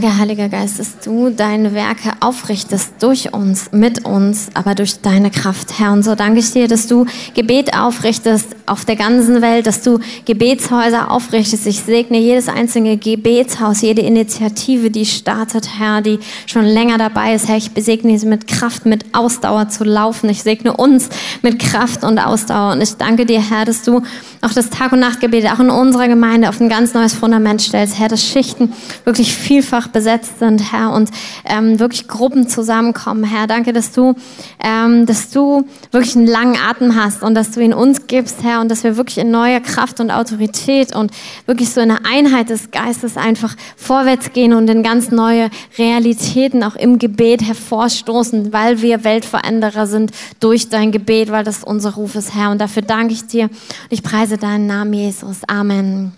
Danke, Heiliger Geist, dass du deine Werke aufrichtest durch uns, mit uns, aber durch deine Kraft, Herr. Und so danke ich dir, dass du Gebet aufrichtest auf der ganzen Welt, dass du Gebetshäuser aufrichtest. Ich segne jedes einzelne Gebetshaus, jede Initiative, die startet, Herr, die schon länger dabei ist. Herr, ich besegne sie mit Kraft, mit Ausdauer zu laufen. Ich segne uns mit Kraft und Ausdauer. Und ich danke dir, Herr, dass du auch das Tag- und Nachtgebet auch in unserer Gemeinde auf ein ganz neues Fundament stellst, Herr, dass Schichten wirklich vielfach besetzt sind, Herr, und ähm, wirklich Gruppen zusammenkommen, Herr. Danke, dass du, ähm, dass du wirklich einen langen Atem hast und dass du ihn uns gibst, Herr, und dass wir wirklich in neue Kraft und Autorität und wirklich so in der Einheit des Geistes einfach vorwärts gehen und in ganz neue Realitäten auch im Gebet hervorstoßen, weil wir Weltveränderer sind durch dein Gebet, weil das unser Ruf ist, Herr. Und dafür danke ich dir und ich preise deinen Namen, Jesus. Amen.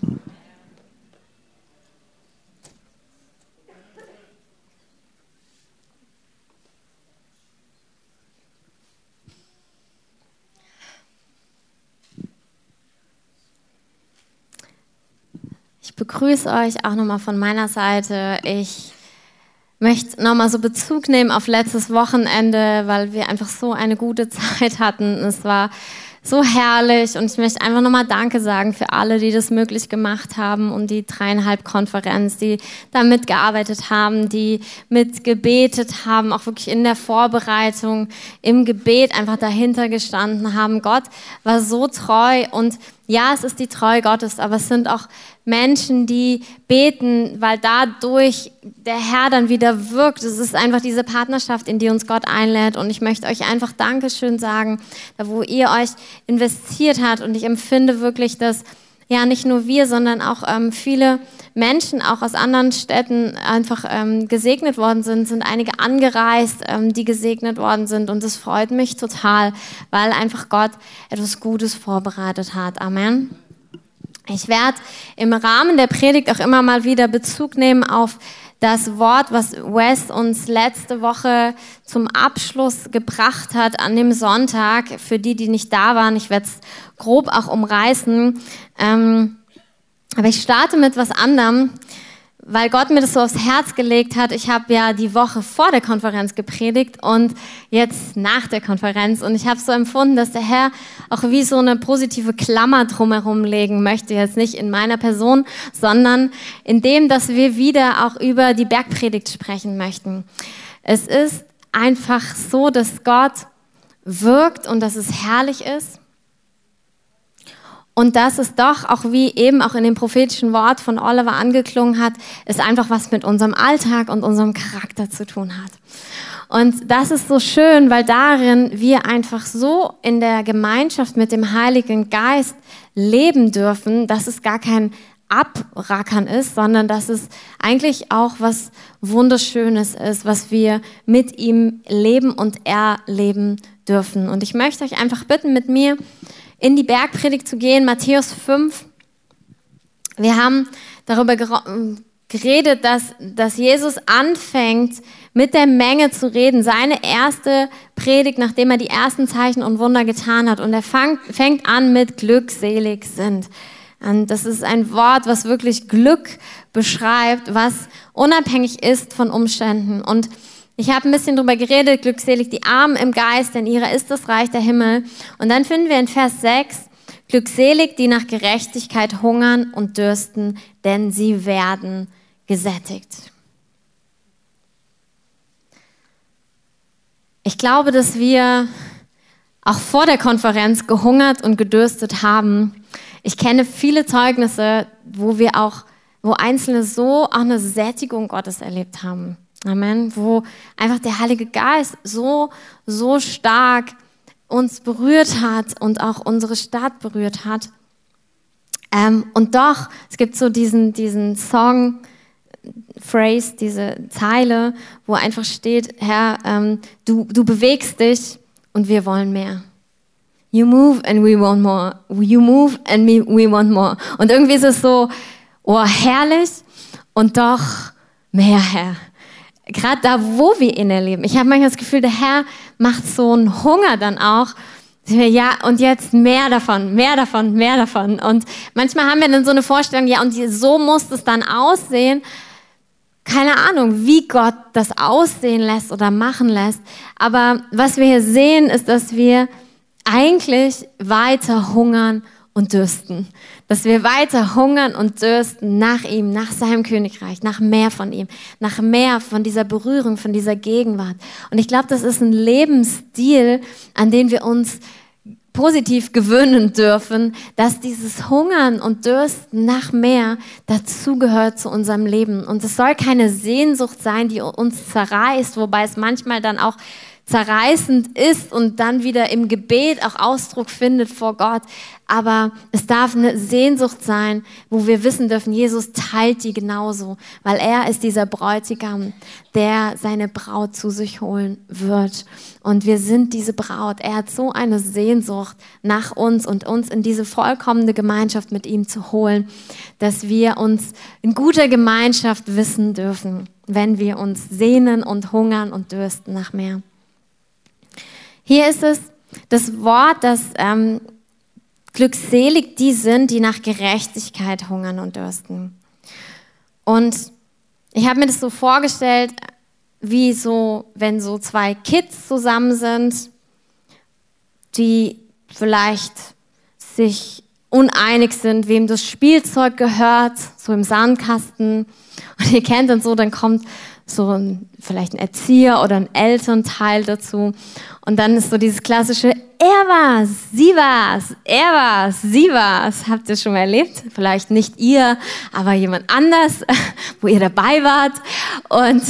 Ich begrüße euch auch nochmal von meiner Seite. Ich möchte nochmal so Bezug nehmen auf letztes Wochenende, weil wir einfach so eine gute Zeit hatten. Es war so herrlich und ich möchte einfach nochmal Danke sagen für alle, die das möglich gemacht haben und die dreieinhalb Konferenz, die da mitgearbeitet haben, die mitgebetet haben, auch wirklich in der Vorbereitung, im Gebet einfach dahinter gestanden haben. Gott war so treu und ja, es ist die Treue Gottes, aber es sind auch Menschen, die beten, weil dadurch der Herr dann wieder wirkt. Es ist einfach diese Partnerschaft, in die uns Gott einlädt. Und ich möchte euch einfach Dankeschön sagen, da wo ihr euch investiert habt. Und ich empfinde wirklich, dass ja nicht nur wir, sondern auch ähm, viele Menschen auch aus anderen Städten einfach ähm, gesegnet worden sind, sind einige angereist, ähm, die gesegnet worden sind. Und das freut mich total, weil einfach Gott etwas Gutes vorbereitet hat. Amen. Ich werde im Rahmen der Predigt auch immer mal wieder Bezug nehmen auf das Wort, was Wes uns letzte Woche zum Abschluss gebracht hat an dem Sonntag. Für die, die nicht da waren, ich werde es grob auch umreißen. Ähm, aber ich starte mit was anderem weil Gott mir das so aufs Herz gelegt hat. Ich habe ja die Woche vor der Konferenz gepredigt und jetzt nach der Konferenz. Und ich habe so empfunden, dass der Herr auch wie so eine positive Klammer drumherum legen möchte. Jetzt nicht in meiner Person, sondern in dem, dass wir wieder auch über die Bergpredigt sprechen möchten. Es ist einfach so, dass Gott wirkt und dass es herrlich ist. Und dass es doch, auch wie eben auch in dem prophetischen Wort von Oliver angeklungen hat, es einfach was mit unserem Alltag und unserem Charakter zu tun hat. Und das ist so schön, weil darin wir einfach so in der Gemeinschaft mit dem Heiligen Geist leben dürfen, dass es gar kein Abrackern ist, sondern dass es eigentlich auch was Wunderschönes ist, was wir mit ihm leben und erleben dürfen. Und ich möchte euch einfach bitten, mit mir in die Bergpredigt zu gehen, Matthäus 5. Wir haben darüber geredet, dass, dass Jesus anfängt, mit der Menge zu reden. Seine erste Predigt, nachdem er die ersten Zeichen und Wunder getan hat. Und er fang, fängt an mit glückselig sind. Und das ist ein Wort, was wirklich Glück beschreibt, was unabhängig ist von Umständen. Und ich habe ein bisschen darüber geredet, glückselig die Armen im Geist, denn ihrer ist das Reich der Himmel. Und dann finden wir in Vers 6, glückselig die nach Gerechtigkeit hungern und dürsten, denn sie werden gesättigt. Ich glaube, dass wir auch vor der Konferenz gehungert und gedürstet haben. Ich kenne viele Zeugnisse, wo wir auch, wo Einzelne so auch eine Sättigung Gottes erlebt haben. Amen. Wo einfach der Heilige Geist so, so stark uns berührt hat und auch unsere Stadt berührt hat. Ähm, und doch, es gibt so diesen, diesen Song, Phrase, diese Zeile, wo einfach steht, Herr, ähm, du, du bewegst dich und wir wollen mehr. You move and we want more. You move and we want more. Und irgendwie ist es so, oh, herrlich und doch mehr, Herr gerade da, wo wir ihn erleben. Ich habe manchmal das Gefühl, der Herr macht so einen Hunger dann auch. Ja, und jetzt mehr davon, mehr davon, mehr davon. Und manchmal haben wir dann so eine Vorstellung, ja, und so muss es dann aussehen. keine Ahnung, wie Gott das aussehen lässt oder machen lässt. Aber was wir hier sehen, ist, dass wir eigentlich weiter hungern und dürsten. Dass wir weiter hungern und dürsten nach ihm, nach seinem Königreich, nach mehr von ihm, nach mehr von dieser Berührung, von dieser Gegenwart. Und ich glaube, das ist ein Lebensstil, an den wir uns positiv gewöhnen dürfen, dass dieses Hungern und Dürsten nach mehr dazugehört zu unserem Leben. Und es soll keine Sehnsucht sein, die uns zerreißt, wobei es manchmal dann auch zerreißend ist und dann wieder im Gebet auch Ausdruck findet vor Gott. Aber es darf eine Sehnsucht sein, wo wir wissen dürfen, Jesus teilt die genauso, weil er ist dieser Bräutigam, der seine Braut zu sich holen wird. Und wir sind diese Braut. Er hat so eine Sehnsucht nach uns und uns in diese vollkommene Gemeinschaft mit ihm zu holen, dass wir uns in guter Gemeinschaft wissen dürfen, wenn wir uns sehnen und hungern und dürsten nach mehr. Hier ist es das Wort, das ähm, glückselig die sind, die nach Gerechtigkeit hungern und dürsten. Und ich habe mir das so vorgestellt, wie so, wenn so zwei Kids zusammen sind, die vielleicht sich uneinig sind, wem das Spielzeug gehört, so im Sandkasten. Und ihr kennt dann so, dann kommt so ein, vielleicht ein Erzieher oder ein Elternteil dazu. Und dann ist so dieses klassische, er war's, sie war's, er war's, sie war's. Habt ihr schon mal erlebt? Vielleicht nicht ihr, aber jemand anders, wo ihr dabei wart. Und,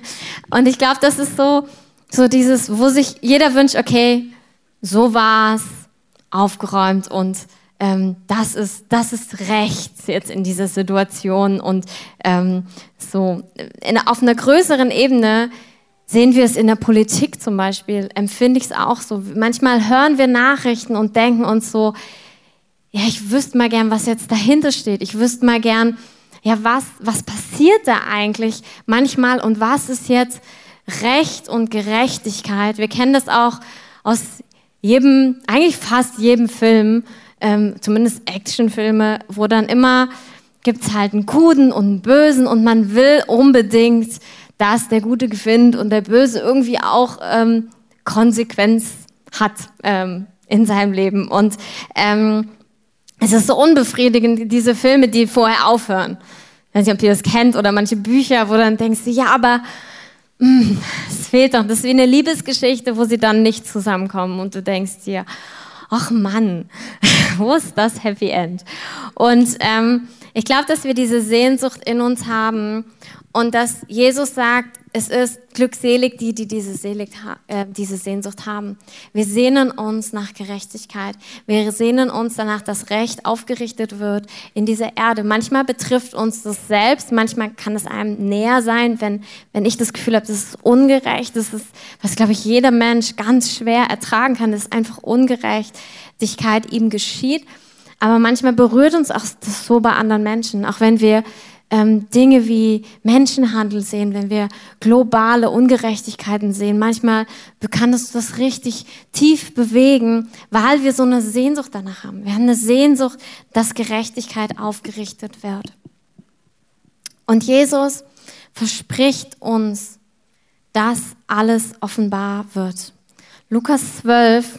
und ich glaube, das ist so, so dieses, wo sich jeder wünscht, okay, so war's, aufgeräumt und ähm, das, ist, das ist rechts jetzt in dieser Situation. Und ähm, so in, auf einer größeren Ebene sehen wir es in der Politik zum Beispiel, empfinde ich es auch so. Manchmal hören wir Nachrichten und denken uns so, ja, ich wüsste mal gern, was jetzt dahinter steht. Ich wüsste mal gern, ja, was, was passiert da eigentlich manchmal und was ist jetzt Recht und Gerechtigkeit? Wir kennen das auch aus jedem, eigentlich fast jedem Film, ähm, zumindest Actionfilme, wo dann immer gibt es halt einen Guten und einen Bösen und man will unbedingt, dass der Gute gewinnt und der Böse irgendwie auch ähm, Konsequenz hat ähm, in seinem Leben. Und ähm, es ist so unbefriedigend, diese Filme, die vorher aufhören. Ich weiß nicht, ob ihr das kennt oder manche Bücher, wo dann denkst du, ja, aber mh, mm, es fehlt doch. Das ist wie eine Liebesgeschichte, wo sie dann nicht zusammenkommen und du denkst dir, ach Mann, wo ist das Happy End? Und ähm, ich glaube, dass wir diese Sehnsucht in uns haben und dass Jesus sagt, es ist glückselig die, die diese, Selig, äh, diese Sehnsucht haben. Wir sehnen uns nach Gerechtigkeit. Wir sehnen uns danach, dass Recht aufgerichtet wird in dieser Erde. Manchmal betrifft uns das selbst, manchmal kann es einem näher sein, wenn, wenn ich das Gefühl habe, das ist ungerecht. Das ist, was, glaube ich, jeder Mensch ganz schwer ertragen kann. Das ist einfach Ungerechtigkeit ihm geschieht. Aber manchmal berührt uns auch das so bei anderen Menschen, auch wenn wir ähm, Dinge wie Menschenhandel sehen, wenn wir globale Ungerechtigkeiten sehen. Manchmal kann uns das richtig tief bewegen, weil wir so eine Sehnsucht danach haben. Wir haben eine Sehnsucht, dass Gerechtigkeit aufgerichtet wird. Und Jesus verspricht uns, dass alles offenbar wird. Lukas 12,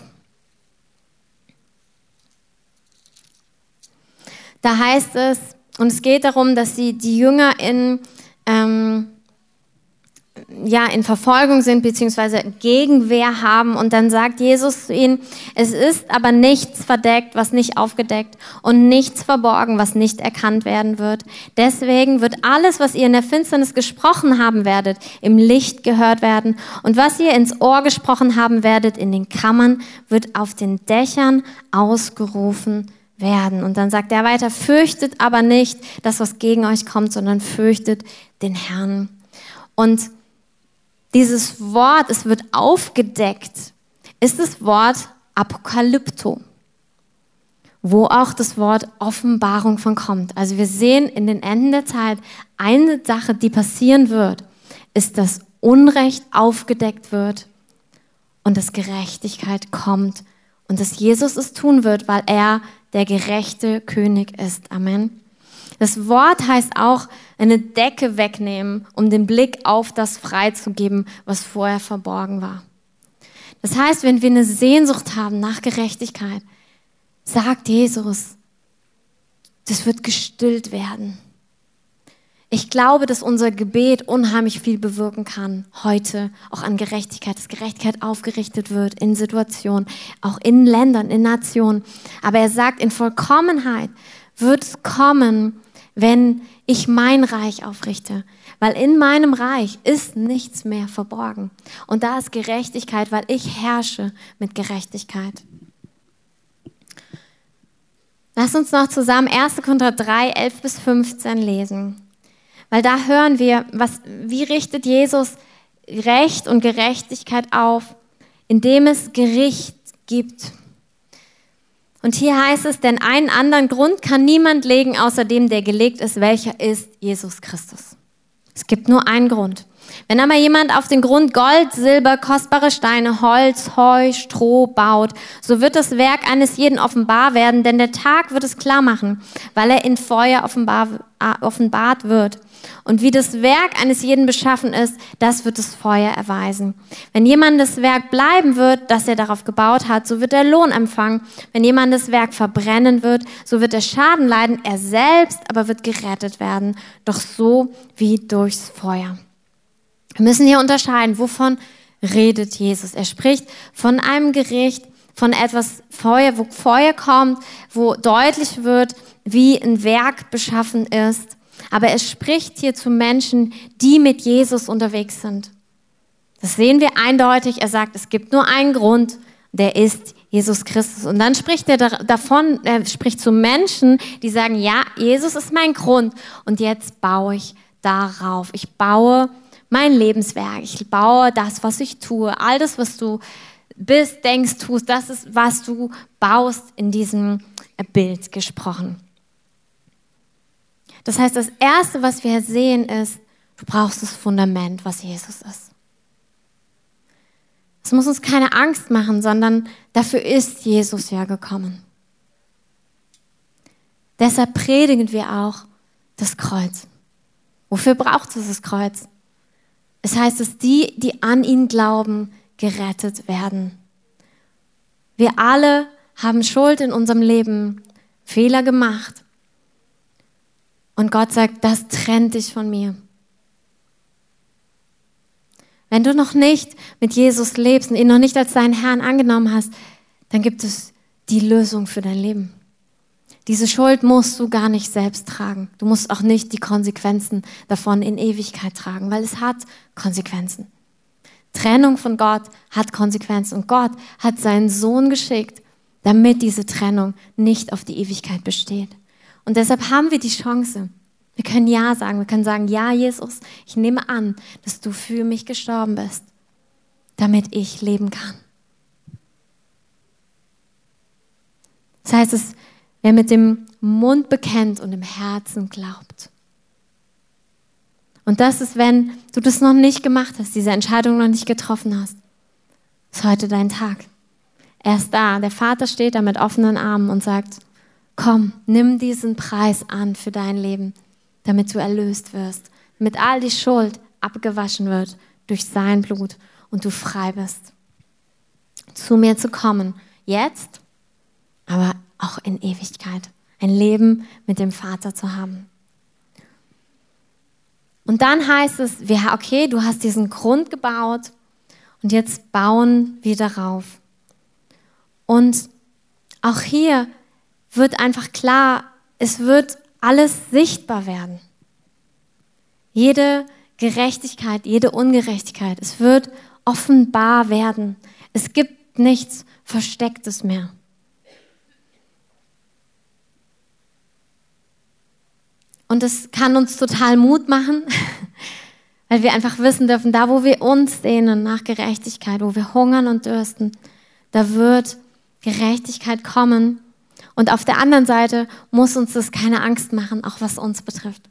da heißt es, und es geht darum, dass sie die Jünger in, ähm, ja, in Verfolgung sind, beziehungsweise Gegenwehr haben. Und dann sagt Jesus zu ihnen, es ist aber nichts verdeckt, was nicht aufgedeckt und nichts verborgen, was nicht erkannt werden wird. Deswegen wird alles, was ihr in der Finsternis gesprochen haben werdet, im Licht gehört werden. Und was ihr ins Ohr gesprochen haben werdet, in den Kammern, wird auf den Dächern ausgerufen werden. Und dann sagt er weiter, fürchtet aber nicht das, was gegen euch kommt, sondern fürchtet den Herrn. Und dieses Wort, es wird aufgedeckt, ist das Wort Apokalypto, wo auch das Wort Offenbarung von kommt. Also wir sehen in den Enden der Zeit, eine Sache, die passieren wird, ist, dass Unrecht aufgedeckt wird und dass Gerechtigkeit kommt und dass Jesus es tun wird, weil er der gerechte König ist. Amen. Das Wort heißt auch eine Decke wegnehmen, um den Blick auf das freizugeben, was vorher verborgen war. Das heißt, wenn wir eine Sehnsucht haben nach Gerechtigkeit, sagt Jesus, das wird gestillt werden. Ich glaube, dass unser Gebet unheimlich viel bewirken kann heute, auch an Gerechtigkeit, dass Gerechtigkeit aufgerichtet wird in Situationen, auch in Ländern, in Nationen. Aber er sagt, in Vollkommenheit wird es kommen, wenn ich mein Reich aufrichte. Weil in meinem Reich ist nichts mehr verborgen. Und da ist Gerechtigkeit, weil ich herrsche mit Gerechtigkeit. Lass uns noch zusammen 1. Korinther 3, 11 bis 15 lesen. Weil da hören wir, was, wie richtet Jesus Recht und Gerechtigkeit auf, indem es Gericht gibt. Und hier heißt es, denn einen anderen Grund kann niemand legen, außer dem, der gelegt ist, welcher ist Jesus Christus. Es gibt nur einen Grund. Wenn aber jemand auf den Grund Gold, Silber, kostbare Steine, Holz, Heu, Stroh baut, so wird das Werk eines jeden offenbar werden, denn der Tag wird es klar machen, weil er in Feuer offenbar, offenbart wird. Und wie das Werk eines jeden beschaffen ist, das wird das Feuer erweisen. Wenn jemand das Werk bleiben wird, das er darauf gebaut hat, so wird er Lohn empfangen. Wenn jemand das Werk verbrennen wird, so wird er Schaden leiden. Er selbst aber wird gerettet werden, doch so wie durchs Feuer. Wir müssen hier unterscheiden, wovon redet Jesus. Er spricht von einem Gericht, von etwas Feuer, wo Feuer kommt, wo deutlich wird, wie ein Werk beschaffen ist. Aber er spricht hier zu Menschen, die mit Jesus unterwegs sind. Das sehen wir eindeutig. Er sagt, es gibt nur einen Grund, der ist Jesus Christus. Und dann spricht er davon, er spricht zu Menschen, die sagen, ja, Jesus ist mein Grund und jetzt baue ich darauf. Ich baue mein Lebenswerk. Ich baue das, was ich tue. All das, was du bist, denkst, tust, das ist, was du baust in diesem Bild gesprochen. Das heißt, das Erste, was wir sehen, ist, du brauchst das Fundament, was Jesus ist. Es muss uns keine Angst machen, sondern dafür ist Jesus ja gekommen. Deshalb predigen wir auch das Kreuz. Wofür braucht es das Kreuz? Es heißt, dass die, die an ihn glauben, gerettet werden. Wir alle haben Schuld in unserem Leben, Fehler gemacht. Und Gott sagt, das trennt dich von mir. Wenn du noch nicht mit Jesus lebst und ihn noch nicht als deinen Herrn angenommen hast, dann gibt es die Lösung für dein Leben. Diese Schuld musst du gar nicht selbst tragen. Du musst auch nicht die Konsequenzen davon in Ewigkeit tragen, weil es hat Konsequenzen. Trennung von Gott hat Konsequenzen und Gott hat seinen Sohn geschickt, damit diese Trennung nicht auf die Ewigkeit besteht. Und deshalb haben wir die Chance. Wir können Ja sagen. Wir können sagen, ja, Jesus, ich nehme an, dass du für mich gestorben bist, damit ich leben kann. Das heißt, es, wer mit dem Mund bekennt und im Herzen glaubt. Und das ist, wenn du das noch nicht gemacht hast, diese Entscheidung noch nicht getroffen hast, ist heute dein Tag. Er ist da. Der Vater steht da mit offenen Armen und sagt, komm, nimm diesen Preis an für dein Leben, damit du erlöst wirst, damit all die Schuld abgewaschen wird durch sein Blut und du frei bist. Zu mir zu kommen, jetzt, aber auch in Ewigkeit. Ein Leben mit dem Vater zu haben. Und dann heißt es, okay, du hast diesen Grund gebaut und jetzt bauen wir darauf. Und auch hier wird einfach klar, es wird alles sichtbar werden. Jede Gerechtigkeit, jede Ungerechtigkeit, es wird offenbar werden. Es gibt nichts Verstecktes mehr. Und es kann uns total Mut machen, weil wir einfach wissen dürfen, da wo wir uns sehnen nach Gerechtigkeit, wo wir hungern und dürsten, da wird Gerechtigkeit kommen und auf der anderen Seite muss uns das keine Angst machen, auch was uns betrifft.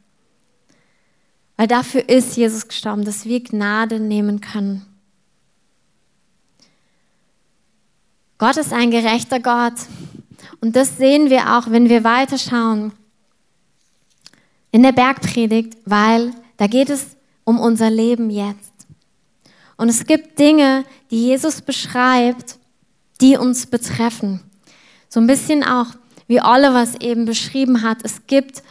Weil dafür ist Jesus gestorben, dass wir Gnade nehmen können. Gott ist ein gerechter Gott. Und das sehen wir auch, wenn wir weiterschauen. in der Bergpredigt, weil da geht es um unser Leben jetzt. Und es gibt Dinge, die Jesus beschreibt, die uns betreffen. So ein bisschen auch, wie Oliver es eben beschrieben hat. Es gibt,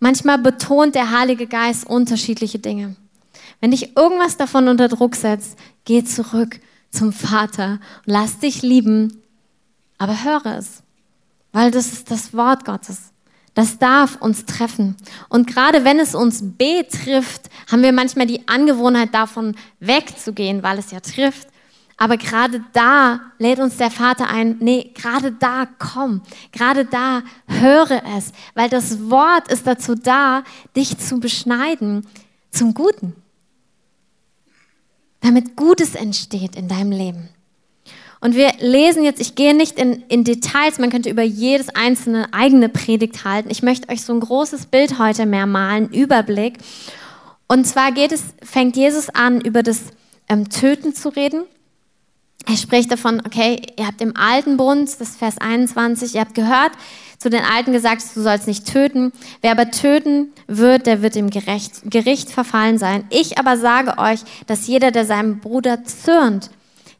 manchmal betont der Heilige Geist unterschiedliche Dinge. Wenn dich irgendwas davon unter Druck setzt, geh zurück zum Vater lass dich lieben, aber höre es, weil das ist das Wort Gottes. Das darf uns treffen. Und gerade wenn es uns betrifft, haben wir manchmal die Angewohnheit davon wegzugehen, weil es ja trifft. Aber gerade da lädt uns der Vater ein, nee, gerade da komm, gerade da höre es, weil das Wort ist dazu da, dich zu beschneiden zum Guten damit Gutes entsteht in deinem Leben. Und wir lesen jetzt, ich gehe nicht in, in, Details, man könnte über jedes einzelne eigene Predigt halten. Ich möchte euch so ein großes Bild heute mehr malen, Überblick. Und zwar geht es, fängt Jesus an, über das ähm, Töten zu reden. Er spricht davon, okay, ihr habt im alten Bund, das ist Vers 21, ihr habt gehört, zu den Alten gesagt, du sollst nicht töten. Wer aber töten wird, der wird im Gericht, Gericht verfallen sein. Ich aber sage euch, dass jeder, der seinem Bruder zürnt,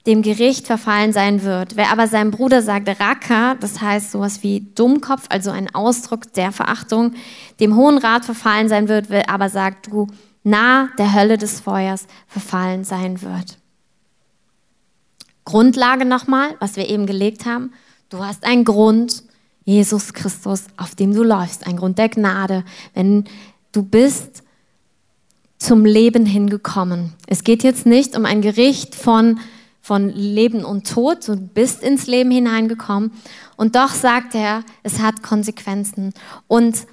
dem Gericht verfallen sein wird. Wer aber seinem Bruder sagt Racker, das heißt sowas wie Dummkopf, also ein Ausdruck der Verachtung, dem Hohen Rat verfallen sein wird, wer aber sagt, du nah der Hölle des Feuers verfallen sein wird. Grundlage nochmal, was wir eben gelegt haben. Du hast einen Grund, Jesus Christus, auf dem du läufst, ein Grund der Gnade, wenn du bist zum Leben hingekommen. Es geht jetzt nicht um ein Gericht von, von Leben und Tod, du bist ins Leben hineingekommen und doch sagt er, es hat Konsequenzen. Und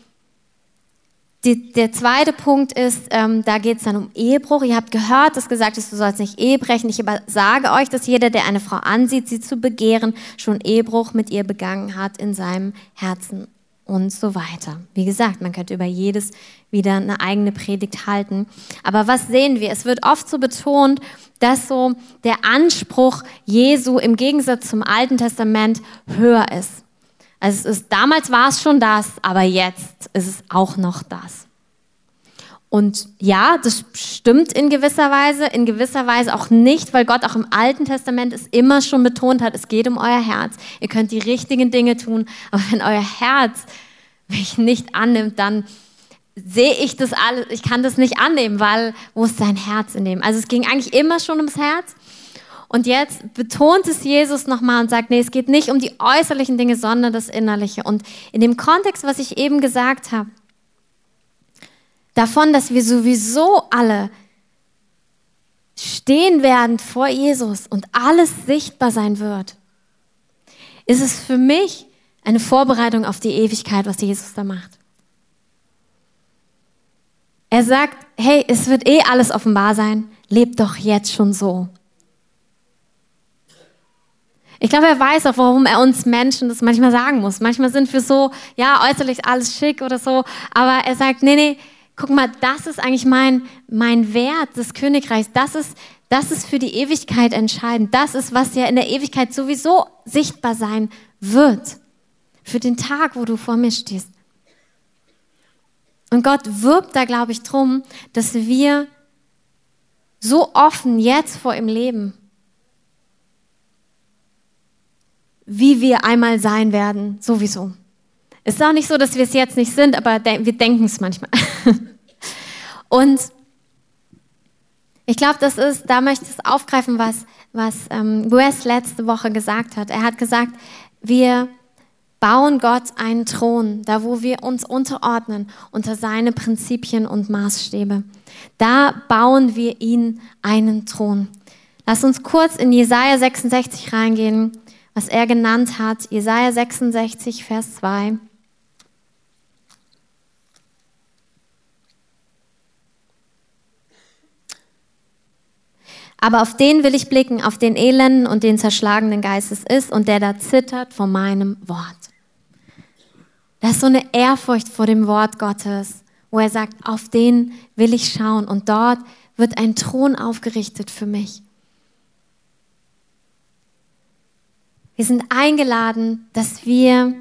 die, der zweite Punkt ist, ähm, da geht es dann um Ehebruch. Ihr habt gehört, dass gesagt ist, du sollst nicht Ehe brechen. Ich sage euch, dass jeder, der eine Frau ansieht, sie zu begehren, schon Ehebruch mit ihr begangen hat in seinem Herzen und so weiter. Wie gesagt, man könnte über jedes wieder eine eigene Predigt halten. Aber was sehen wir? Es wird oft so betont, dass so der Anspruch Jesu im Gegensatz zum Alten Testament höher ist. Also ist, damals war es schon das, aber jetzt ist es auch noch das. Und ja, das stimmt in gewisser Weise, in gewisser Weise auch nicht, weil Gott auch im Alten Testament es immer schon betont hat, es geht um euer Herz. Ihr könnt die richtigen Dinge tun, aber wenn euer Herz mich nicht annimmt, dann sehe ich das alles, ich kann das nicht annehmen, weil wo ist dein Herz in dem? Also es ging eigentlich immer schon ums Herz und jetzt betont es Jesus nochmal und sagt, nee, es geht nicht um die äußerlichen Dinge, sondern das Innerliche. Und in dem Kontext, was ich eben gesagt habe, davon, dass wir sowieso alle stehen werden vor Jesus und alles sichtbar sein wird, ist es für mich eine Vorbereitung auf die Ewigkeit, was Jesus da macht. Er sagt, hey, es wird eh alles offenbar sein, lebt doch jetzt schon so. Ich glaube, er weiß auch, warum er uns Menschen das manchmal sagen muss. Manchmal sind wir so, ja, äußerlich alles schick oder so, aber er sagt, nee, nee, guck mal, das ist eigentlich mein, mein Wert des Königreichs. Das ist, das ist für die Ewigkeit entscheidend. Das ist, was ja in der Ewigkeit sowieso sichtbar sein wird. Für den Tag, wo du vor mir stehst. Und Gott wirbt da, glaube ich, drum, dass wir so offen jetzt vor ihm leben wie wir einmal sein werden, sowieso. Es ist auch nicht so, dass wir es jetzt nicht sind, aber wir denken es manchmal. Und ich glaube, das ist, da möchte ich aufgreifen, was, was ähm, Wes letzte Woche gesagt hat. Er hat gesagt, wir bauen Gott einen Thron, da wo wir uns unterordnen unter seine Prinzipien und Maßstäbe. Da bauen wir ihn einen Thron. Lass uns kurz in Jesaja 66 reingehen was er genannt hat. Jesaja 66, Vers 2. Aber auf den will ich blicken, auf den Elenden und den zerschlagenen Geistes ist und der da zittert vor meinem Wort. Das ist so eine Ehrfurcht vor dem Wort Gottes, wo er sagt, auf den will ich schauen und dort wird ein Thron aufgerichtet für mich. Wir sind eingeladen, dass wir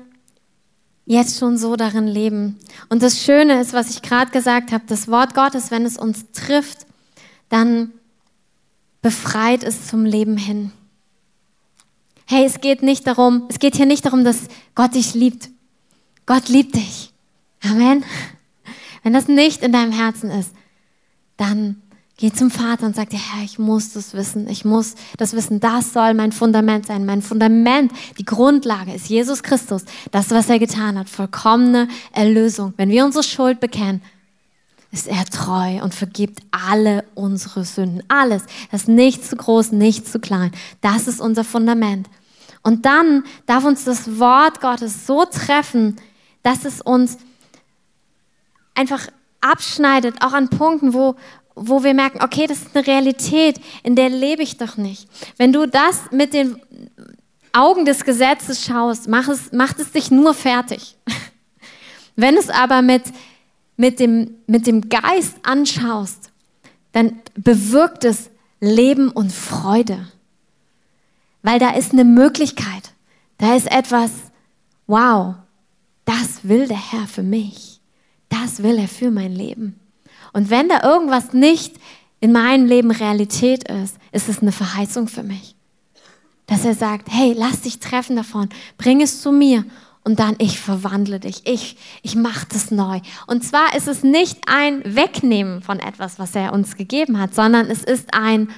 jetzt schon so darin leben. Und das Schöne ist, was ich gerade gesagt habe, das Wort Gottes, wenn es uns trifft, dann befreit es zum Leben hin. Hey, es geht nicht darum, es geht hier nicht darum, dass Gott dich liebt. Gott liebt dich. Amen. Wenn das nicht in deinem Herzen ist, dann geh zum Vater und sag dir, Herr, ich muss das wissen. Ich muss das wissen. Das soll mein Fundament sein. Mein Fundament, die Grundlage ist Jesus Christus. Das, was er getan hat. Vollkommene Erlösung. Wenn wir unsere Schuld bekennen, ist er treu und vergibt alle unsere Sünden. Alles. Das ist nicht zu groß, nicht zu klein. Das ist unser Fundament. Und dann darf uns das Wort Gottes so treffen, dass es uns einfach abschneidet, auch an Punkten, wo, wo wir merken, okay, das ist eine Realität, in der lebe ich doch nicht. Wenn du das mit den Augen des Gesetzes schaust, macht es, macht es dich nur fertig. Wenn es aber mit mit dem, mit dem Geist anschaust, dann bewirkt es Leben und Freude. Weil da ist eine Möglichkeit, da ist etwas, wow, das will der Herr für mich, das will er für mein Leben. Und wenn da irgendwas nicht in meinem Leben Realität ist, ist es eine Verheißung für mich. Dass er sagt, hey, lass dich treffen davon, bring es zu mir und dann ich verwandle dich, ich, ich mache das neu. Und zwar ist es nicht ein Wegnehmen von etwas, was er uns gegeben hat, sondern es ist ein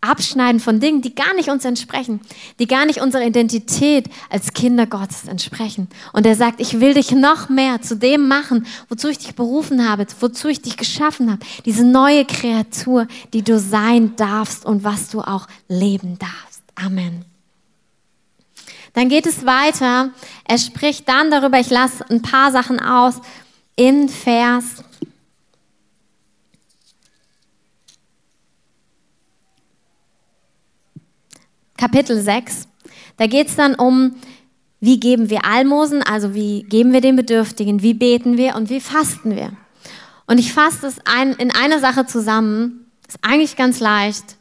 Abschneiden von Dingen, die gar nicht uns entsprechen, die gar nicht unserer Identität als Kinder Gottes entsprechen. Und er sagt, ich will dich noch mehr zu dem machen, wozu ich dich berufen habe, wozu ich dich geschaffen habe. Diese neue Kreatur, die du sein darfst und was du auch leben darfst. Amen. Dann geht es weiter. Er spricht dann darüber, ich lasse ein paar Sachen aus, in Vers Kapitel 6. Da geht es dann um, wie geben wir Almosen, also wie geben wir den Bedürftigen, wie beten wir und wie fasten wir. Und ich fasse das ein, in einer Sache zusammen, ist eigentlich ganz leicht,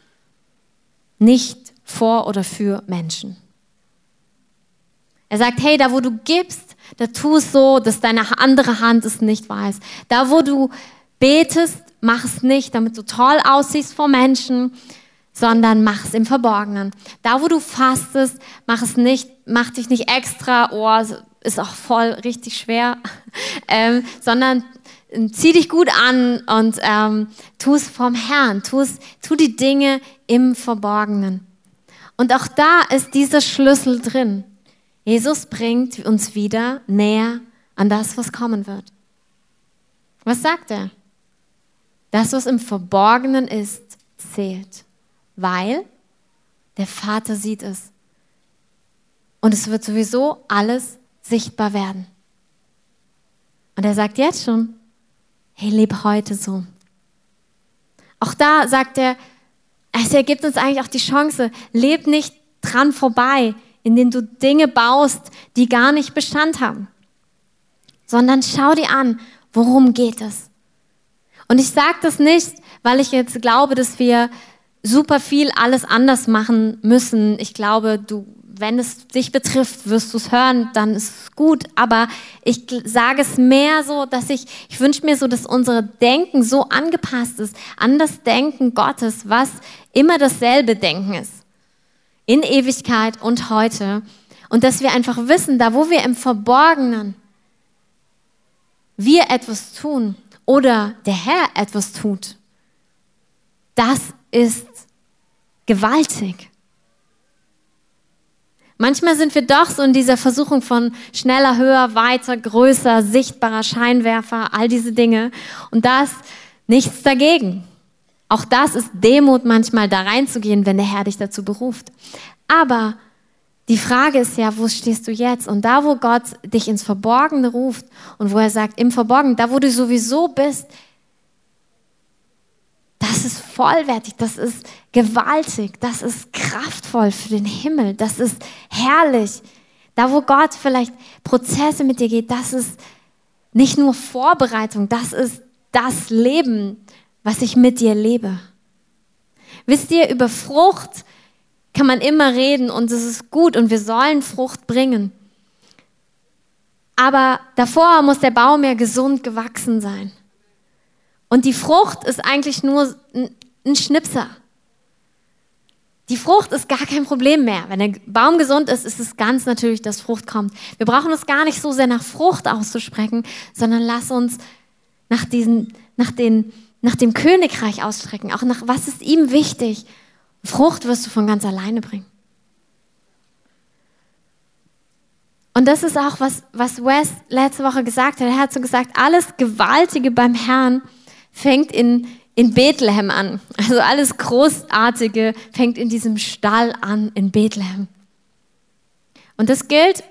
nicht vor oder für Menschen. Er sagt, hey, da wo du gibst, da tu es so, dass deine andere Hand es nicht weiß. Da wo du betest, mach es nicht, damit du toll aussiehst vor Menschen, sondern mach es im Verborgenen. Da wo du fastest, mach es nicht, mach dich nicht extra, oh, ist auch voll richtig schwer, ähm, sondern ähm, zieh dich gut an und ähm, tu es vom Herrn, tu, es, tu die Dinge im Verborgenen. Und auch da ist dieser Schlüssel drin. Jesus bringt uns wieder näher an das, was kommen wird. Was sagt er? Das, was im Verborgenen ist, zählt, weil der Vater sieht es. Und es wird sowieso alles sichtbar werden. Und er sagt jetzt schon, hey, leb heute so. Auch da sagt er, es ergibt uns eigentlich auch die Chance, leb nicht dran vorbei, indem du Dinge baust, die gar nicht Bestand haben, sondern schau dir an, worum geht es. Und ich sage das nicht, weil ich jetzt glaube, dass wir super viel alles anders machen müssen. Ich glaube, du, wenn es dich betrifft, wirst du es hören, dann ist es gut. Aber ich sage es mehr so, dass ich, ich wünsche mir so, dass unser Denken so angepasst ist an das Denken Gottes, was immer dasselbe Denken ist in Ewigkeit und heute. Und dass wir einfach wissen, da wo wir im Verborgenen wir etwas tun oder der Herr etwas tut, das ist gewaltig. Manchmal sind wir doch so in dieser Versuchung von schneller, höher, weiter, größer, sichtbarer Scheinwerfer, all diese Dinge. Und das nichts dagegen. Auch das ist Demut manchmal da reinzugehen, wenn der Herr dich dazu beruft. Aber die Frage ist ja, wo stehst du jetzt? Und da, wo Gott dich ins Verborgene ruft und wo er sagt, im Verborgenen, da, wo du sowieso bist, das ist vollwertig, das ist gewaltig, das ist kraftvoll für den Himmel, das ist herrlich. Da, wo Gott vielleicht Prozesse mit dir geht, das ist nicht nur Vorbereitung, das ist das Leben, was ich mit dir lebe. Wisst ihr, über Frucht kann man immer reden und es ist gut und wir sollen Frucht bringen. Aber davor muss der Baum ja gesund gewachsen sein. Und die Frucht ist eigentlich nur ein Schnipser. Die Frucht ist gar kein Problem mehr. Wenn der Baum gesund ist, ist es ganz natürlich, dass Frucht kommt. Wir brauchen uns gar nicht so sehr nach Frucht auszusprechen, sondern lass uns nach, diesen, nach, den, nach dem Königreich ausstrecken. Auch nach was ist ihm wichtig. Frucht wirst du von ganz alleine bringen. Und das ist auch, was, was Wes letzte Woche gesagt hat. Er hat so gesagt, alles Gewaltige beim Herrn fängt in, in Bethlehem an. Also alles Großartige fängt in diesem Stall an in Bethlehem. Und das gilt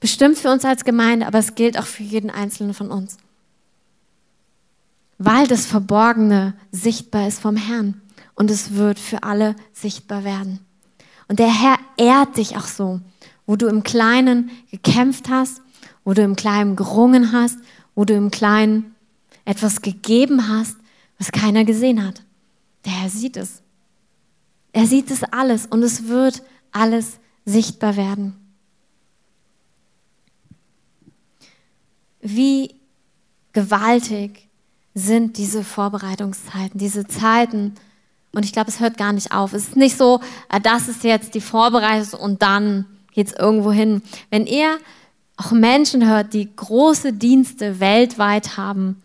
bestimmt für uns als Gemeinde, aber es gilt auch für jeden Einzelnen von uns. Weil das Verborgene sichtbar ist vom Herrn und es wird für alle sichtbar werden. Und der Herr ehrt dich auch so, wo du im Kleinen gekämpft hast, wo du im Kleinen gerungen hast, wo du im Kleinen etwas gegeben hast, was keiner gesehen hat. Der Herr sieht es. Er sieht es alles und es wird alles sichtbar werden. Wie gewaltig sind diese Vorbereitungszeiten, diese Zeiten. Und ich glaube, es hört gar nicht auf. Es ist nicht so, ah, das ist jetzt die Vorbereitung und dann geht es irgendwo hin. Wenn ihr auch Menschen hört, die große Dienste weltweit haben,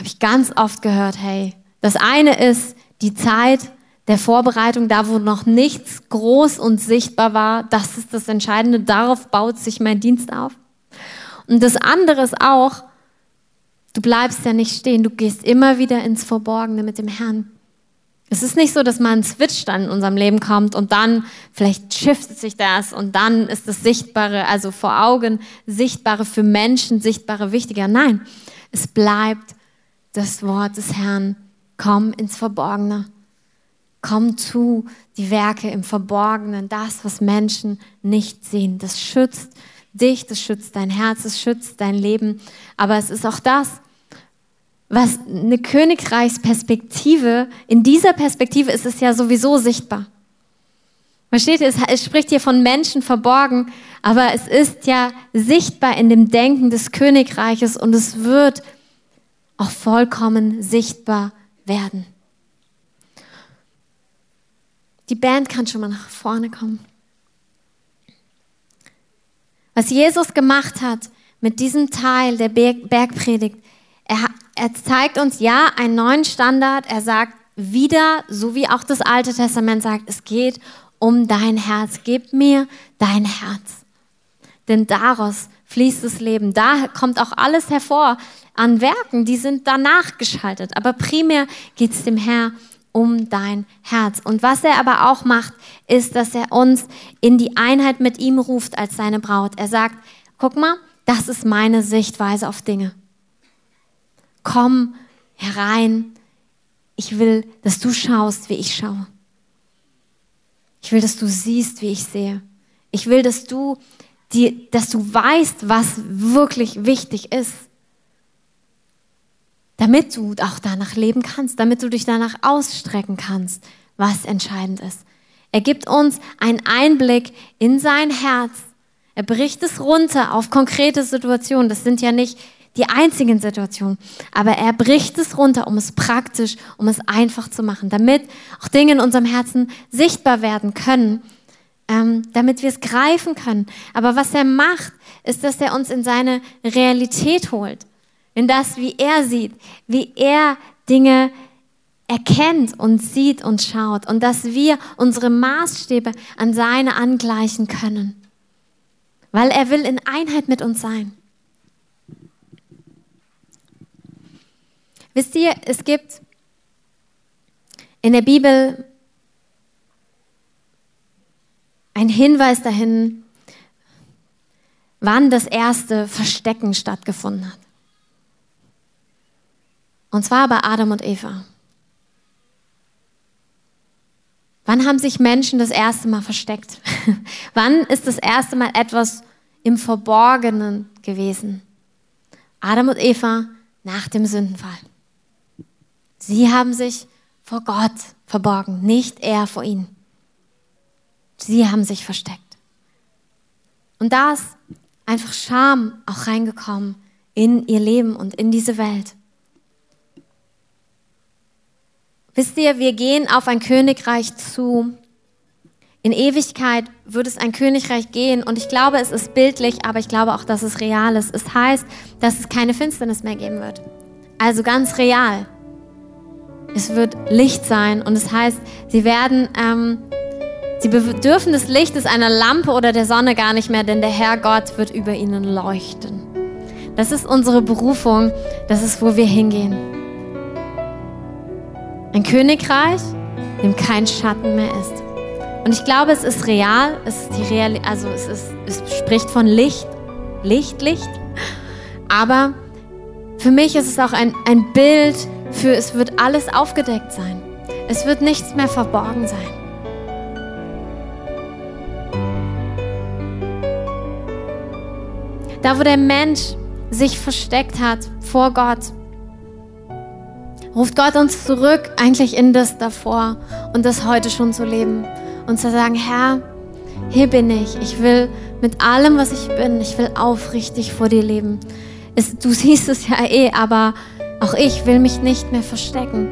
habe ich ganz oft gehört, hey, das eine ist die Zeit der Vorbereitung, da wo noch nichts groß und sichtbar war, das ist das Entscheidende, darauf baut sich mein Dienst auf. Und das andere ist auch, du bleibst ja nicht stehen, du gehst immer wieder ins Verborgene mit dem Herrn. Es ist nicht so, dass mal ein Switch dann in unserem Leben kommt und dann vielleicht shiftet sich das und dann ist das Sichtbare, also vor Augen Sichtbare für Menschen, Sichtbare wichtiger. Nein, es bleibt das Wort des Herrn. Komm ins Verborgene. Komm zu die Werke im Verborgenen, das, was Menschen nicht sehen. Das schützt dich, das schützt dein Herz, das schützt dein Leben. Aber es ist auch das, was eine Königreichsperspektive, in dieser Perspektive ist es ja sowieso sichtbar. Versteht ihr, es, es spricht hier von Menschen verborgen, aber es ist ja sichtbar in dem Denken des Königreiches und es wird auch vollkommen sichtbar werden. Die Band kann schon mal nach vorne kommen. Was Jesus gemacht hat mit diesem Teil der Bergpredigt, er, er zeigt uns ja einen neuen Standard. Er sagt wieder, so wie auch das Alte Testament sagt, es geht um dein Herz. Gib mir dein Herz. Denn daraus fließt das Leben. Da kommt auch alles hervor an Werken, die sind danach geschaltet. Aber primär geht es dem Herr um dein Herz. Und was er aber auch macht, ist, dass er uns in die Einheit mit ihm ruft als seine Braut. Er sagt, guck mal, das ist meine Sichtweise auf Dinge. Komm herein. Ich will, dass du schaust, wie ich schaue. Ich will, dass du siehst, wie ich sehe. Ich will, dass du, die, dass du weißt, was wirklich wichtig ist damit du auch danach leben kannst, damit du dich danach ausstrecken kannst, was entscheidend ist. Er gibt uns einen Einblick in sein Herz. Er bricht es runter auf konkrete Situationen. Das sind ja nicht die einzigen Situationen, aber er bricht es runter, um es praktisch, um es einfach zu machen, damit auch Dinge in unserem Herzen sichtbar werden können, ähm, damit wir es greifen können. Aber was er macht, ist, dass er uns in seine Realität holt in das, wie er sieht, wie er Dinge erkennt und sieht und schaut und dass wir unsere Maßstäbe an seine angleichen können, weil er will in Einheit mit uns sein. Wisst ihr, es gibt in der Bibel einen Hinweis dahin, wann das erste Verstecken stattgefunden hat. Und zwar bei Adam und Eva. Wann haben sich Menschen das erste Mal versteckt? Wann ist das erste Mal etwas im Verborgenen gewesen? Adam und Eva nach dem Sündenfall. Sie haben sich vor Gott verborgen, nicht er vor ihnen. Sie haben sich versteckt. Und da ist einfach Scham auch reingekommen in ihr Leben und in diese Welt. Wisst ihr, wir gehen auf ein Königreich zu. In Ewigkeit wird es ein Königreich gehen und ich glaube, es ist bildlich, aber ich glaube auch, dass es real ist. Es heißt, dass es keine Finsternis mehr geben wird. Also ganz real. Es wird Licht sein und es heißt, sie werden, ähm, sie bedürfen des Lichtes einer Lampe oder der Sonne gar nicht mehr, denn der Herr Gott wird über ihnen leuchten. Das ist unsere Berufung, das ist, wo wir hingehen. Ein Königreich, dem kein Schatten mehr ist. Und ich glaube, es ist real, es ist die Real, also es, ist, es spricht von Licht, Licht, Licht. Aber für mich ist es auch ein, ein Bild für, es wird alles aufgedeckt sein. Es wird nichts mehr verborgen sein. Da, wo der Mensch sich versteckt hat vor Gott, ruft Gott uns zurück eigentlich in das davor und das heute schon zu leben und zu sagen, Herr, hier bin ich. Ich will mit allem, was ich bin, ich will aufrichtig vor dir leben. Es, du siehst es ja eh, aber auch ich will mich nicht mehr verstecken.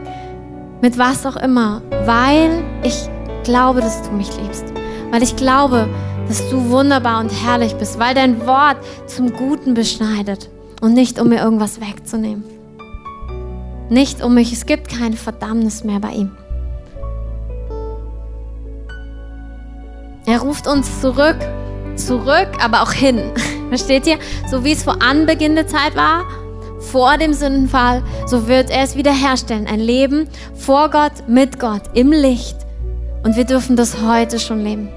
Mit was auch immer, weil ich glaube, dass du mich liebst. Weil ich glaube, dass du wunderbar und herrlich bist, weil dein Wort zum Guten beschneidet und nicht um mir irgendwas wegzunehmen. Nicht um mich, es gibt keine Verdammnis mehr bei ihm. Er ruft uns zurück, zurück, aber auch hin. Versteht ihr? So wie es vor Anbeginn der Zeit war, vor dem Sündenfall, so wird er es wiederherstellen. Ein Leben vor Gott, mit Gott, im Licht. Und wir dürfen das heute schon leben.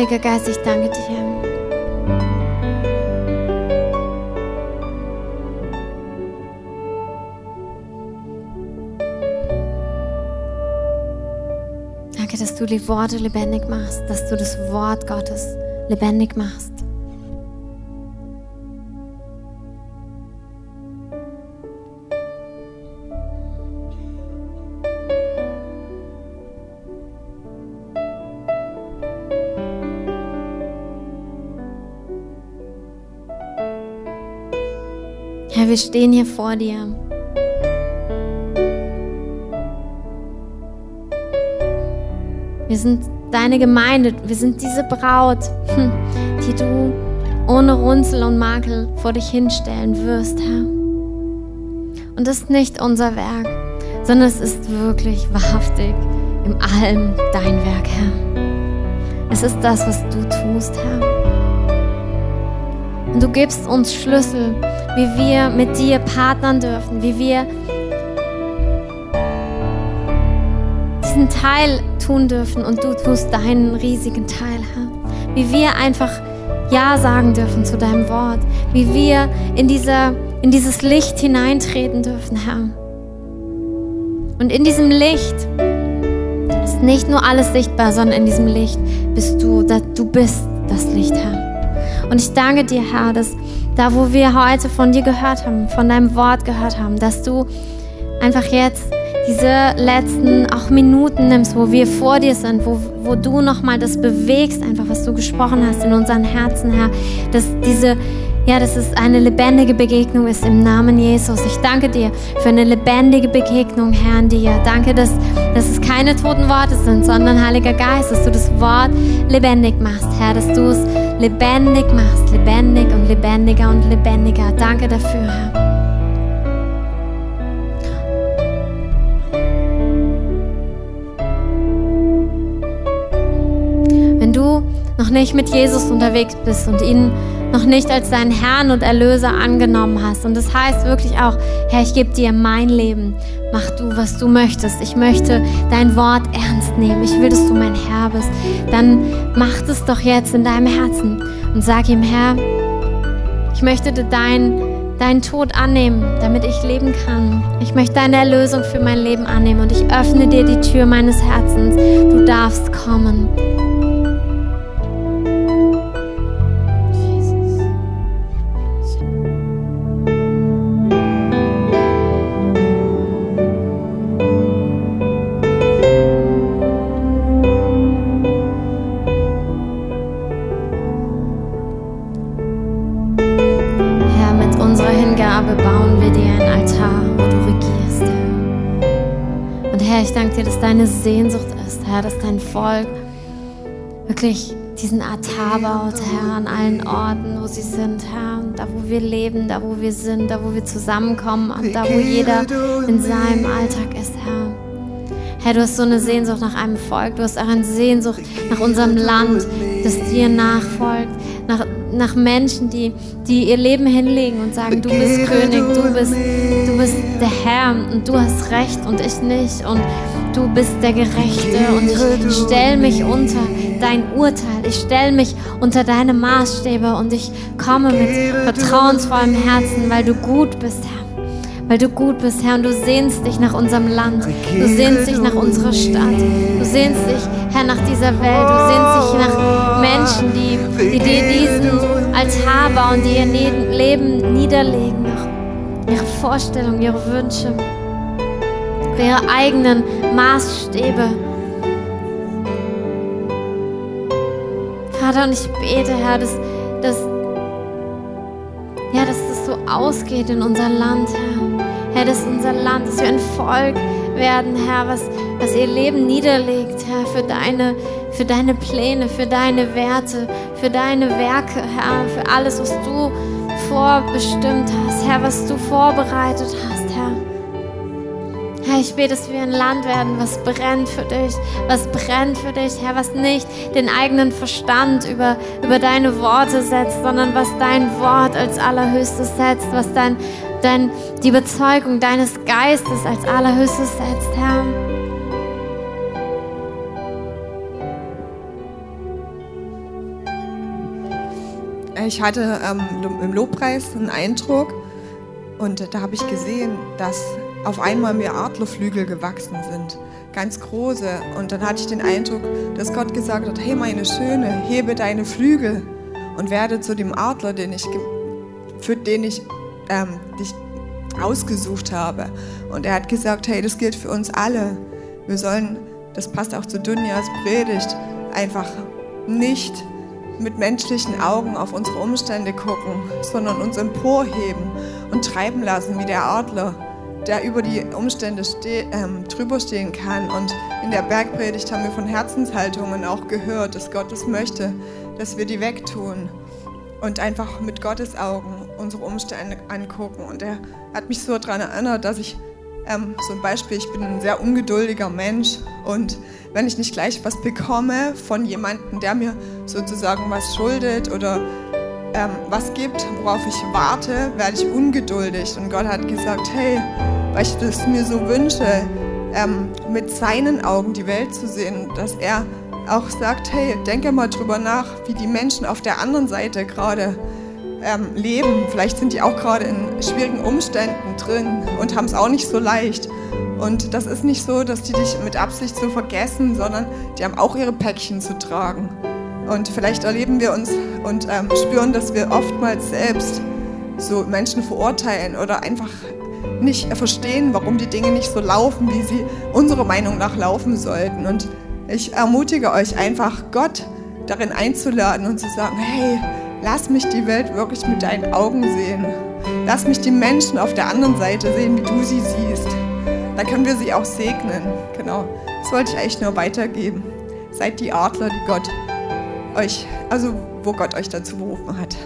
Heiliger Geist, ich danke dir. Danke, dass du die Worte lebendig machst, dass du das Wort Gottes lebendig machst. Herr, wir stehen hier vor dir. Wir sind deine Gemeinde, wir sind diese Braut, hm, die du ohne Runzel und Makel vor dich hinstellen wirst, Herr. Und das ist nicht unser Werk, sondern es ist wirklich wahrhaftig im Allem dein Werk, Herr. Es ist das, was du tust, Herr. Und du gibst uns Schlüssel, wie wir mit dir partnern dürfen, wie wir diesen Teil tun dürfen und du tust deinen riesigen Teil, Herr. Wie wir einfach Ja sagen dürfen zu deinem Wort, wie wir in, dieser, in dieses Licht hineintreten dürfen, Herr. Und in diesem Licht ist nicht nur alles sichtbar, sondern in diesem Licht bist du, du bist das Licht, Herr. Und ich danke dir, Herr, dass da, wo wir heute von dir gehört haben, von deinem Wort gehört haben, dass du einfach jetzt diese letzten auch Minuten nimmst, wo wir vor dir sind, wo, wo du nochmal das bewegst, einfach was du gesprochen hast in unseren Herzen, Herr, dass diese ja, dass es eine lebendige Begegnung ist im Namen Jesus. Ich danke dir für eine lebendige Begegnung, Herr, an dir. Danke, dass, dass es keine toten Worte sind, sondern Heiliger Geist, dass du das Wort lebendig machst, Herr, dass du es lebendig machst, lebendig und lebendiger und lebendiger. Danke dafür, Herr. Wenn du noch nicht mit Jesus unterwegs bist und ihn noch nicht als deinen Herrn und Erlöser angenommen hast. Und das heißt wirklich auch, Herr, ich gebe dir mein Leben. Mach du, was du möchtest. Ich möchte dein Wort ernst nehmen. Ich will, dass du mein Herr bist. Dann mach es doch jetzt in deinem Herzen und sag ihm, Herr, Ich möchte dein, deinen Tod annehmen, damit ich leben kann. Ich möchte deine Erlösung für mein Leben annehmen und ich öffne dir die Tür meines Herzens. Du darfst kommen. Deine Sehnsucht ist, Herr, dass dein Volk wirklich diesen Altar baut, Herr, an allen Orten, wo sie sind, Herr, da wo wir leben, da wo wir sind, da wo wir zusammenkommen und da wo jeder in seinem Alltag ist, Herr. Herr, du hast so eine Sehnsucht nach einem Volk, du hast auch eine Sehnsucht nach unserem Land, das dir nachfolgt, nach, Menschen, die, die ihr Leben hinlegen und sagen, du bist König, du bist, du bist der Herr und du hast Recht und ich nicht und du bist der Gerechte und ich stelle mich unter dein Urteil. Ich stelle mich unter deine Maßstäbe und ich komme mit vertrauensvollem Herzen, weil du gut bist, Herr. Weil du gut bist, Herr, und du sehnst dich nach unserem Land. Du sehnst dich nach unserer Stadt. Du sehnst dich, Herr, nach dieser Welt. Du sehnst dich nach Menschen, die, die dir diesen Altar bauen, die ihr Leben niederlegen, nach ihre Vorstellungen, ihre Wünsche ihre eigenen Maßstäbe. Vater, und ich bete, Herr, dass, dass, ja, dass das so ausgeht in unser Land, Herr. Herr, dass unser Land, dass wir ein Volk werden, Herr, was, was ihr Leben niederlegt, Herr, für deine, für deine Pläne, für deine Werte, für deine Werke, Herr, für alles, was du vorbestimmt hast, Herr, was du vorbereitet hast. Herr, ich bete, dass wir ein Land werden, was brennt für dich, was brennt für dich, Herr, was nicht den eigenen Verstand über, über deine Worte setzt, sondern was dein Wort als allerhöchstes setzt, was dein, dein, die Bezeugung deines Geistes als allerhöchstes setzt, Herr. Ich hatte ähm, im Lobpreis einen Eindruck und da habe ich gesehen, dass auf einmal mir Adlerflügel gewachsen sind, ganz große. Und dann hatte ich den Eindruck, dass Gott gesagt hat, hey meine Schöne, hebe deine Flügel und werde zu dem Adler, den ich, für den ich ähm, dich ausgesucht habe. Und er hat gesagt, hey, das gilt für uns alle. Wir sollen, das passt auch zu Dunjas Predigt, einfach nicht mit menschlichen Augen auf unsere Umstände gucken, sondern uns emporheben und treiben lassen wie der Adler der über die Umstände ste ähm, drüber stehen kann. Und in der Bergpredigt haben wir von Herzenshaltungen auch gehört, dass Gott es möchte, dass wir die wegtun und einfach mit Gottes Augen unsere Umstände angucken. Und er hat mich so daran erinnert, dass ich ähm, zum Beispiel, ich bin ein sehr ungeduldiger Mensch und wenn ich nicht gleich was bekomme von jemandem, der mir sozusagen was schuldet oder ähm, was gibt, worauf ich warte, werde ich ungeduldig. Und Gott hat gesagt, hey, weil ich das mir so wünsche, ähm, mit seinen Augen die Welt zu sehen, dass er auch sagt, hey, denke mal drüber nach, wie die Menschen auf der anderen Seite gerade ähm, leben. Vielleicht sind die auch gerade in schwierigen Umständen drin und haben es auch nicht so leicht. Und das ist nicht so, dass die dich mit Absicht so vergessen, sondern die haben auch ihre Päckchen zu tragen. Und vielleicht erleben wir uns und ähm, spüren, dass wir oftmals selbst so Menschen verurteilen oder einfach nicht verstehen, warum die Dinge nicht so laufen, wie sie unserer Meinung nach laufen sollten. Und ich ermutige euch einfach, Gott darin einzuladen und zu sagen, hey, lass mich die Welt wirklich mit deinen Augen sehen. Lass mich die Menschen auf der anderen Seite sehen, wie du sie siehst. Dann können wir sie auch segnen. Genau, das wollte ich eigentlich nur weitergeben. Seid die Adler, die Gott euch, also wo Gott euch dazu berufen hat.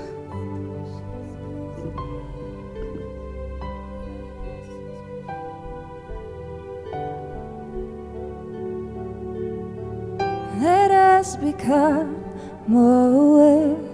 Let us become more aware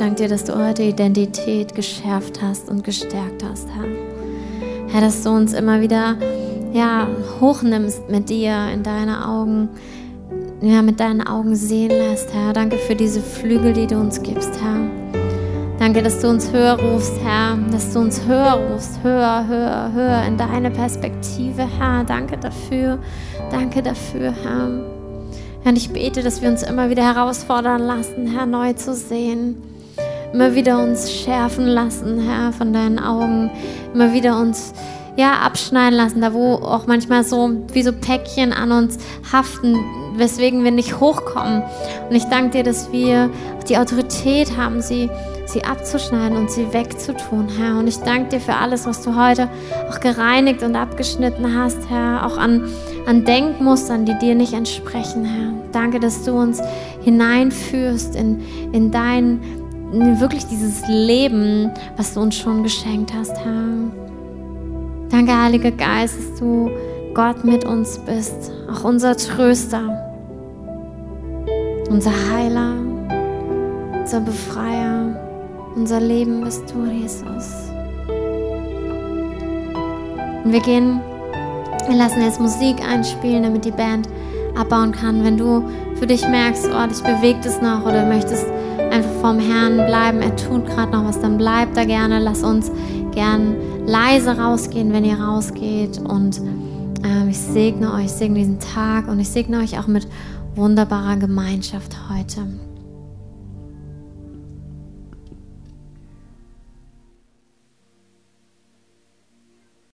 Danke dir, dass du heute Identität geschärft hast und gestärkt hast, Herr. Herr, dass du uns immer wieder ja, hochnimmst mit dir in deine Augen, ja, mit deinen Augen sehen lässt, Herr. Danke für diese Flügel, die du uns gibst, Herr. Danke, dass du uns höher rufst, Herr, dass du uns höher rufst, höher, höher, höher in deine Perspektive, Herr. Danke dafür, danke dafür, Herr. Herr, ich bete, dass wir uns immer wieder herausfordern lassen, Herr, neu zu sehen. Immer wieder uns schärfen lassen, Herr, von deinen Augen. Immer wieder uns ja, abschneiden lassen, da wo auch manchmal so wie so Päckchen an uns haften, weswegen wir nicht hochkommen. Und ich danke dir, dass wir die Autorität haben, sie, sie abzuschneiden und sie wegzutun, Herr. Und ich danke dir für alles, was du heute auch gereinigt und abgeschnitten hast, Herr. Auch an, an Denkmustern, die dir nicht entsprechen, Herr. Danke, dass du uns hineinführst in, in dein, in wirklich dieses Leben, was du uns schon geschenkt hast, Herr. Danke, Heiliger Geist, dass du Gott mit uns bist, auch unser Tröster, unser Heiler, unser Befreier, unser Leben bist du, Jesus. Und wir gehen, wir lassen jetzt Musik einspielen, damit die Band abbauen kann. Wenn du für dich merkst, oh, dich bewegt es noch oder möchtest einfach vorm Herrn bleiben, er tut gerade noch was, dann bleib da gerne. Lass uns gern leise rausgehen, wenn ihr rausgeht. Und äh, ich segne euch, segne diesen Tag und ich segne euch auch mit wunderbarer Gemeinschaft heute.